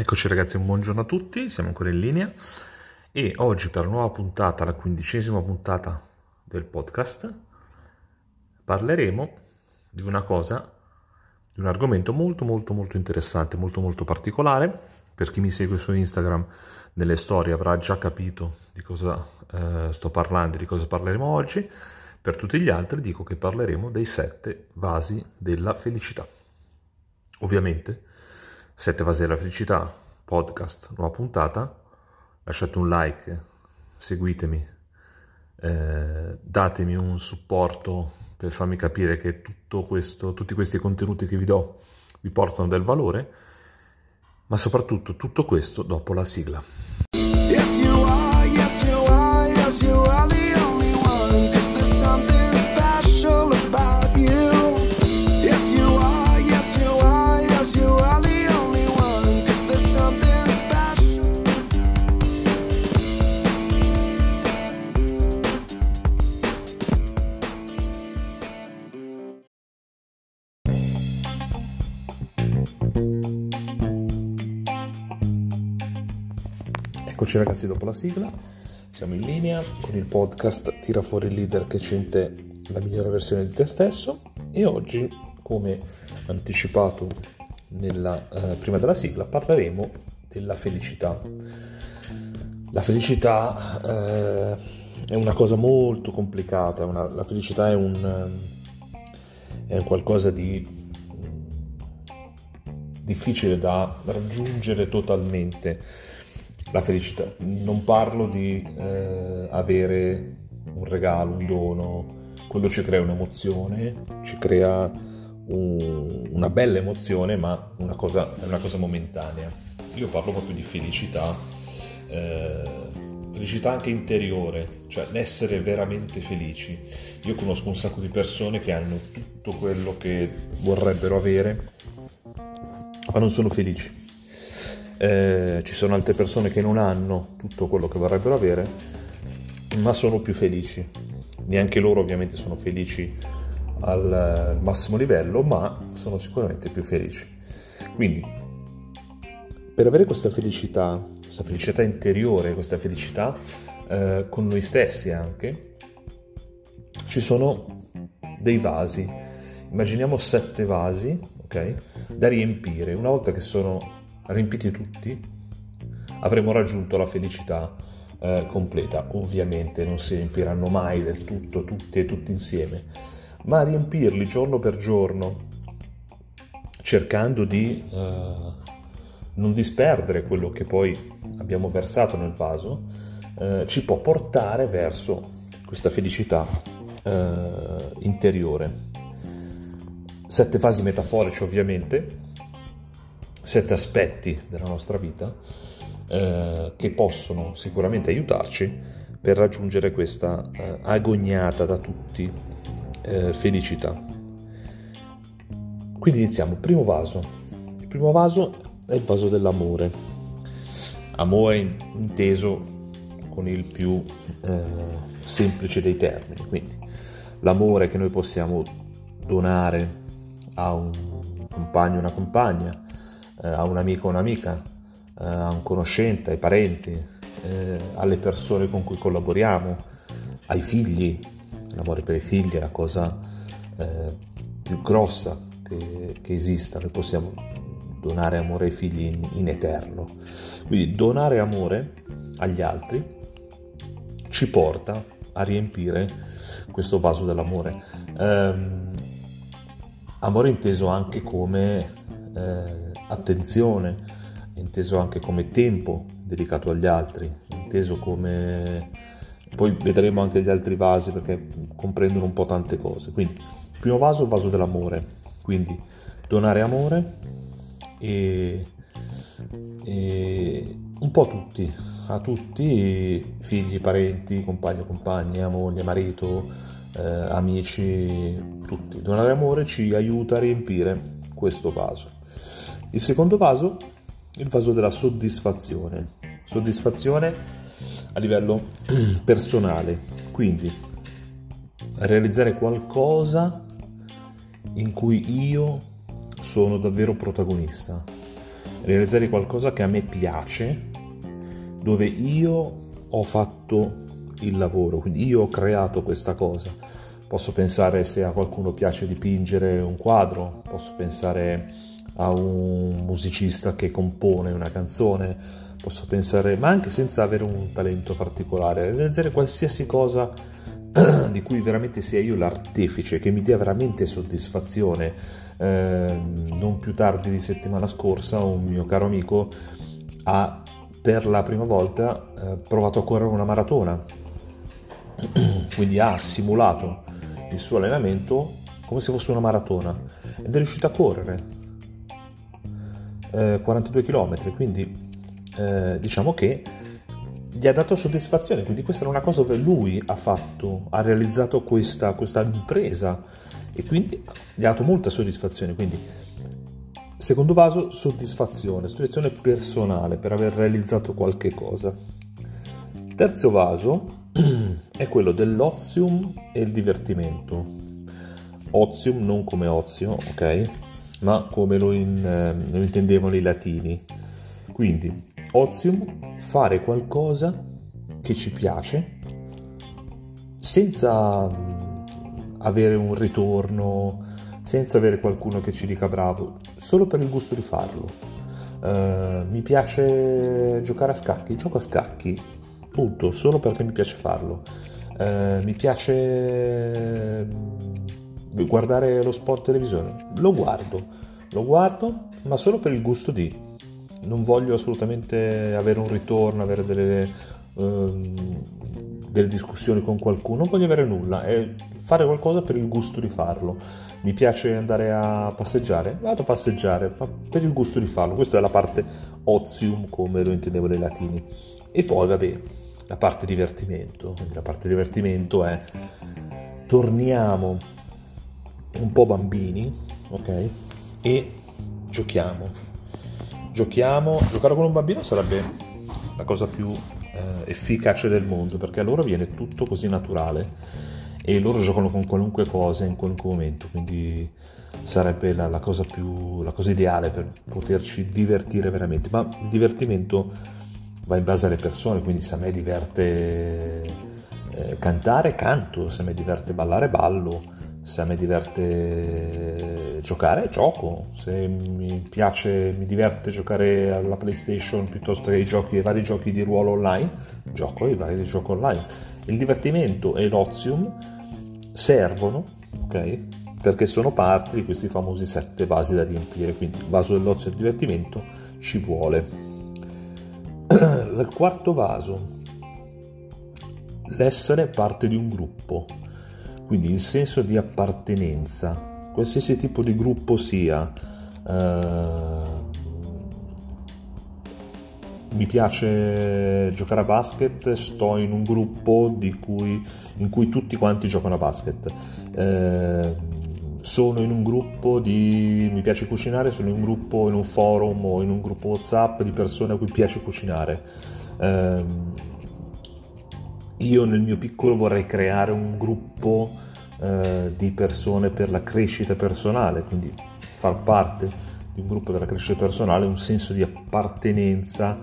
Eccoci ragazzi, un buongiorno a tutti, siamo ancora in linea e oggi per la nuova puntata, la quindicesima puntata del podcast, parleremo di una cosa, di un argomento molto molto molto interessante, molto molto particolare. Per chi mi segue su Instagram nelle storie avrà già capito di cosa eh, sto parlando, di cosa parleremo oggi. Per tutti gli altri dico che parleremo dei sette vasi della felicità. Ovviamente 7 vasi della felicità, podcast, nuova puntata, lasciate un like, seguitemi, eh, datemi un supporto per farmi capire che questo, tutti questi contenuti che vi do vi portano del valore, ma soprattutto tutto questo dopo la sigla. Eccoci ragazzi dopo la sigla, siamo in linea con il podcast Tira fuori il leader che sente la migliore versione di te stesso. E oggi, come anticipato nella, eh, prima della sigla, parleremo della felicità. La felicità eh, è una cosa molto complicata, una, la felicità è un, è un qualcosa di difficile da raggiungere totalmente la felicità. Non parlo di eh, avere un regalo, un dono, quello ci crea un'emozione, ci crea un, una bella emozione, ma una cosa, è una cosa momentanea. Io parlo proprio di felicità, eh, felicità anche interiore, cioè l'essere veramente felici. Io conosco un sacco di persone che hanno tutto quello che vorrebbero avere, ma non sono felici eh, ci sono altre persone che non hanno tutto quello che vorrebbero avere, ma sono più felici. Neanche loro ovviamente sono felici al massimo livello, ma sono sicuramente più felici. Quindi, per avere questa felicità, questa felicità interiore, questa felicità eh, con noi stessi anche, ci sono dei vasi. Immaginiamo sette vasi, ok? Da riempire. Una volta che sono riempiti tutti, avremo raggiunto la felicità eh, completa. Ovviamente non si riempiranno mai del tutto, tutti e tutti insieme, ma riempirli giorno per giorno, cercando di eh, non disperdere quello che poi abbiamo versato nel vaso, eh, ci può portare verso questa felicità eh, interiore. Sette fasi metaforici ovviamente, sette aspetti della nostra vita eh, che possono sicuramente aiutarci per raggiungere questa eh, agognata da tutti eh, felicità. Quindi iniziamo. Primo vaso. Il primo vaso è il vaso dell'amore. Amore inteso con il più eh, semplice dei termini. Quindi l'amore che noi possiamo donare a un compagno, una compagna, eh, a un amico o un'amica, eh, a un conoscente, ai parenti, eh, alle persone con cui collaboriamo, ai figli. L'amore per i figli è la cosa eh, più grossa che, che, esista, noi possiamo donare amore ai figli in, in eterno. Quindi donare amore agli altri ci porta a riempire questo vaso dell'amore. Um, amore inteso anche come eh, attenzione, inteso anche come tempo dedicato agli altri, inteso come... Poi vedremo anche gli altri vasi perché comprendono un po' tante cose. Quindi, primo vaso vaso dell'amore, quindi donare amore e, e un po' a tutti, a tutti, figli, parenti, compagni, compagne, moglie, marito, eh, amici, tutti. Donare amore ci aiuta a riempire questo vaso. Il secondo vaso è il vaso della soddisfazione. Soddisfazione a livello personale, quindi realizzare qualcosa in cui io sono davvero protagonista. realizzare qualcosa che a me piace, dove io ho fatto il lavoro, quindi io ho creato questa cosa. Posso pensare se a qualcuno piace dipingere un quadro, posso pensare a un musicista che compone una canzone, posso pensare, ma anche senza avere un talento particolare, realizzare qualsiasi cosa di cui veramente sia io l'artefice, che mi dia veramente soddisfazione. Eh, non più tardi di settimana scorsa un mio caro amico ha per la prima volta eh, provato a correre una maratona, quindi ha simulato il suo allenamento come se fosse una maratona ed è riuscito a correre eh, 42 km, quindi eh, diciamo che gli ha dato soddisfazione, quindi questa era una cosa dove lui ha fatto, ha realizzato questa, questa impresa e quindi gli ha dato molta soddisfazione, quindi secondo vaso soddisfazione, soddisfazione personale per aver realizzato qualche cosa. Terzo vaso è quello dell'ozium e il divertimento. Ozium non come ozio, ok? Ma come lo, in, eh, lo intendevano i latini. Quindi Ozium, fare qualcosa che ci piace senza mm, avere un ritorno, senza avere qualcuno che ci dica bravo, solo per il gusto di farlo. Uh, mi piace giocare a scacchi, gioco a scacchi, punto, solo perché mi piace farlo. Uh, mi piace mm, guardare lo sport televisione, lo guardo, lo guardo, ma solo per il gusto di non voglio assolutamente avere un ritorno, avere delle, um, delle discussioni con qualcuno, non voglio avere nulla, è fare qualcosa per il gusto di farlo. Mi piace andare a passeggiare, vado a passeggiare per il gusto di farlo. Questa è la parte ozium, come lo intendevo dei latini. E poi, vabbè, la parte divertimento. La parte divertimento è torniamo un po' bambini, ok? E giochiamo giochiamo, giocare con un bambino sarebbe la cosa più eh, efficace del mondo perché a loro viene tutto così naturale e loro giocano con qualunque cosa in qualunque momento, quindi sarebbe la, la, cosa più, la cosa ideale per poterci divertire veramente. Ma il divertimento va in base alle persone, quindi se a me diverte eh, cantare, canto, se a me diverte ballare, ballo se a me diverte giocare, gioco. Se mi piace, mi diverte giocare alla PlayStation piuttosto che ai, giochi, ai vari giochi di ruolo online, gioco ai vari giochi online. Il divertimento e l'ozium servono, ok? Perché sono parte di questi famosi sette vasi da riempire. Quindi il vaso dell'ozio e del divertimento ci vuole. Il quarto vaso, l'essere parte di un gruppo quindi il senso di appartenenza, qualsiasi tipo di gruppo sia, eh, mi piace giocare a basket, sto in un gruppo cui, in cui tutti quanti giocano a basket. Eh, sono in un gruppo di mi piace cucinare, sono in un gruppo in un forum o in un gruppo WhatsApp di persone a cui piace cucinare. Eh, io nel mio piccolo vorrei creare un gruppo eh, di persone per la crescita personale, quindi far parte di un gruppo della crescita personale, un senso di appartenenza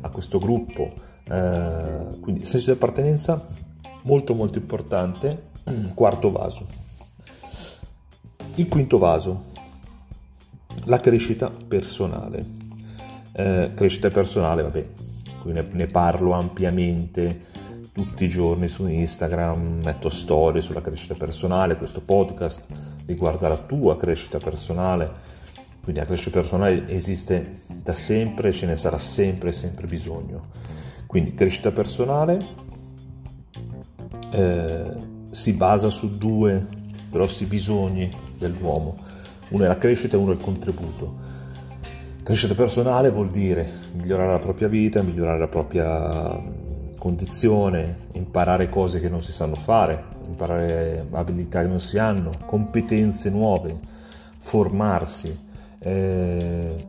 a questo gruppo. Eh, quindi senso di appartenenza molto molto importante. Quarto vaso. Il quinto vaso, la crescita personale. Eh, crescita personale, vabbè, qui ne, ne parlo ampiamente tutti i giorni su Instagram, metto storie sulla crescita personale, questo podcast riguarda la tua crescita personale, quindi la crescita personale esiste da sempre e ce ne sarà sempre sempre bisogno. Quindi crescita personale eh, si basa su due grossi bisogni dell'uomo, uno è la crescita e uno è il contributo. Crescita personale vuol dire migliorare la propria vita, migliorare la propria condizione, imparare cose che non si sanno fare, imparare abilità che non si hanno, competenze nuove, formarsi, eh,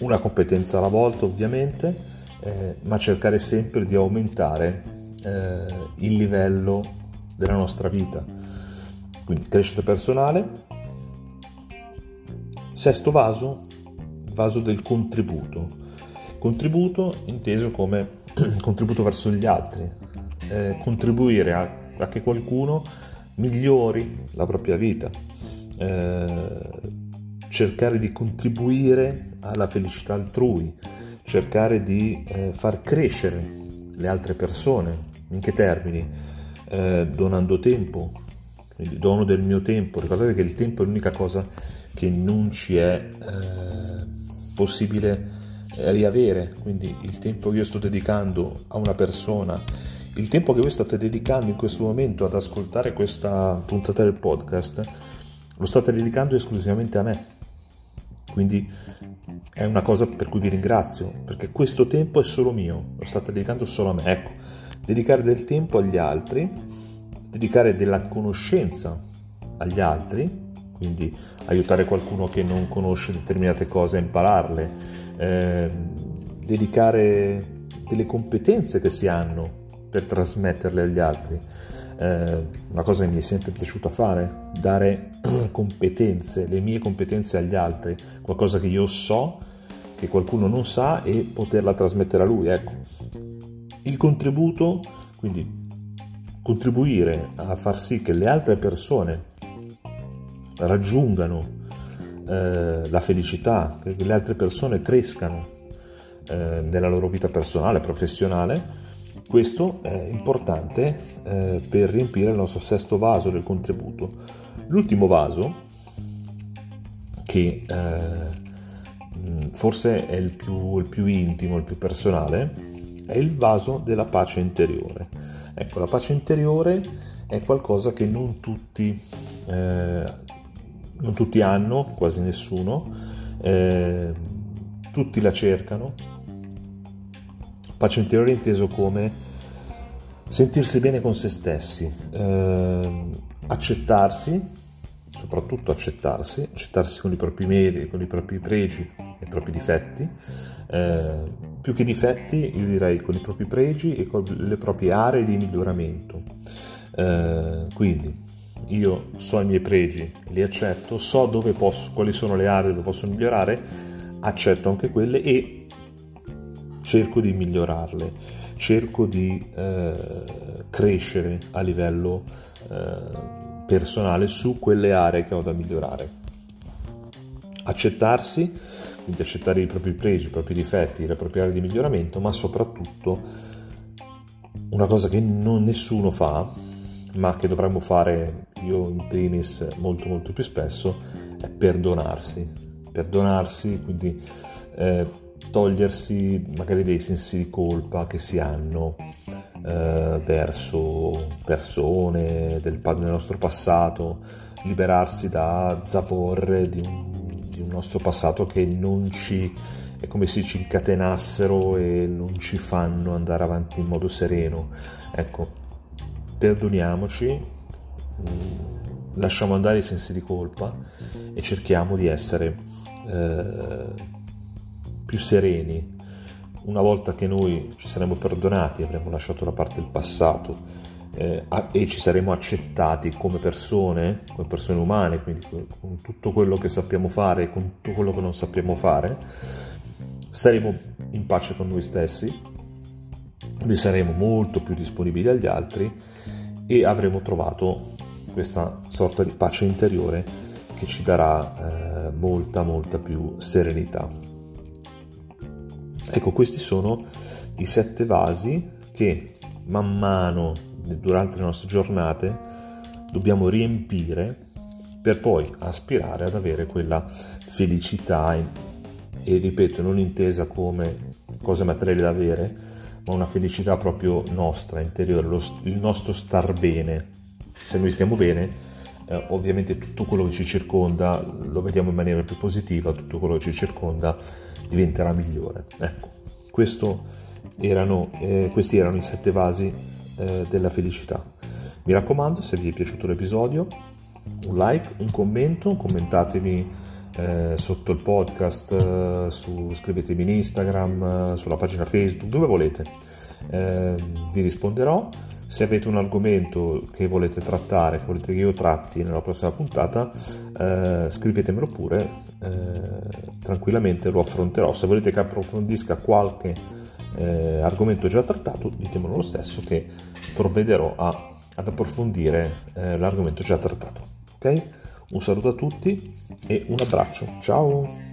una competenza alla volta ovviamente, eh, ma cercare sempre di aumentare eh, il livello della nostra vita. Quindi crescita personale. Sesto vaso, vaso del contributo. Contributo inteso come contributo verso gli altri, eh, contribuire a, a, che qualcuno migliori la propria vita, eh, cercare di contribuire alla felicità altrui, cercare di eh, far crescere le altre persone. In che termini? Eh, donando tempo, quindi dono del mio tempo. Ricordate che il tempo è l'unica cosa che non ci è eh, possibile riavere, quindi il tempo che io sto dedicando a una persona, il tempo che voi state dedicando in questo momento ad ascoltare questa puntata del podcast, lo state dedicando esclusivamente a me. Quindi è una cosa per cui vi ringrazio, perché questo tempo è solo mio, lo state dedicando solo a me. Ecco, dedicare del tempo agli altri, dedicare della conoscenza agli altri, quindi aiutare qualcuno che non conosce determinate cose a impararle, eh, dedicare delle competenze che si hanno per trasmetterle agli altri. Eh, una cosa che mi è sempre piaciuta fare, dare competenze, le mie competenze agli altri, qualcosa che io so, che qualcuno non sa e poterla trasmettere a lui. Ecco, il contributo, quindi contribuire a far sì che le altre persone raggiungano eh, la felicità, che le altre persone crescano eh, nella loro vita personale, professionale, questo è importante eh, per riempire il nostro sesto vaso del contributo. L'ultimo vaso, che eh, forse è il più, il più intimo, il più personale, è il vaso della pace interiore. Ecco, la pace interiore è qualcosa che non tutti eh, non tutti hanno, quasi nessuno, eh, tutti la cercano. Pace interiore inteso come sentirsi bene con se stessi, eh, accettarsi, soprattutto accettarsi, accettarsi con i propri meriti, con i propri pregi e i propri difetti, eh, più che difetti io direi con i propri pregi e con le proprie aree di miglioramento. Eh, quindi io so i miei pregi, li accetto, so posso, quali sono le aree dove posso migliorare, accetto anche quelle e cerco di migliorarle, cerco di eh, crescere a livello eh, personale su quelle aree che ho da migliorare. Accettarsi, quindi accettare i propri pregi, i propri difetti, le proprie aree di miglioramento, ma soprattutto una cosa che non nessuno fa, ma che dovremmo fare io in primis molto molto più spesso, è perdonarsi. Perdonarsi, quindi eh, togliersi magari dei sensi di colpa che si hanno eh, verso persone del, del, nostro passato, liberarsi da zavorre di un, di un nostro passato che non ci è come se ci incatenassero e non ci fanno andare avanti in modo sereno. Ecco, perdoniamoci, mm, lasciamo andare i sensi di colpa e cerchiamo di essere eh, più sereni. Una volta che noi ci saremo perdonati, avremo lasciato da parte il passato eh, e ci saremo accettati come persone, come persone umane, quindi con tutto quello che sappiamo fare e con tutto quello che non sappiamo fare, staremo in pace con noi stessi, noi saremo molto più disponibili agli altri e avremo trovato questa sorta di pace interiore che ci darà eh, molta molta più serenità. Ecco, questi sono i sette vasi che man mano durante le nostre giornate dobbiamo riempire per poi aspirare ad avere quella felicità e ripeto non intesa come cose materiali da avere ma una felicità proprio nostra, interiore, lo, il nostro star bene. Se noi stiamo bene, eh, ovviamente tutto quello che ci circonda lo vediamo in maniera più positiva, tutto quello che ci circonda diventerà migliore. Ecco, erano, eh, questi erano i sette vasi eh, della felicità. Mi raccomando, se vi è piaciuto l'episodio, un like, un commento, commentatemi eh, sotto il podcast, eh, su, scrivetemi in Instagram, eh, sulla pagina Facebook, dove volete. Eh, vi risponderò. Se avete un argomento che volete trattare, che volete che io tratti nella prossima puntata, eh, scrivetemelo pure eh, tranquillamente lo affronterò. Se volete che approfondisca qualche argomento già trattato, ditemelo lo stesso che provvederò a, ad approfondire l'argomento già trattato. Ok? Un saluto a tutti e un abbraccio. Ciao!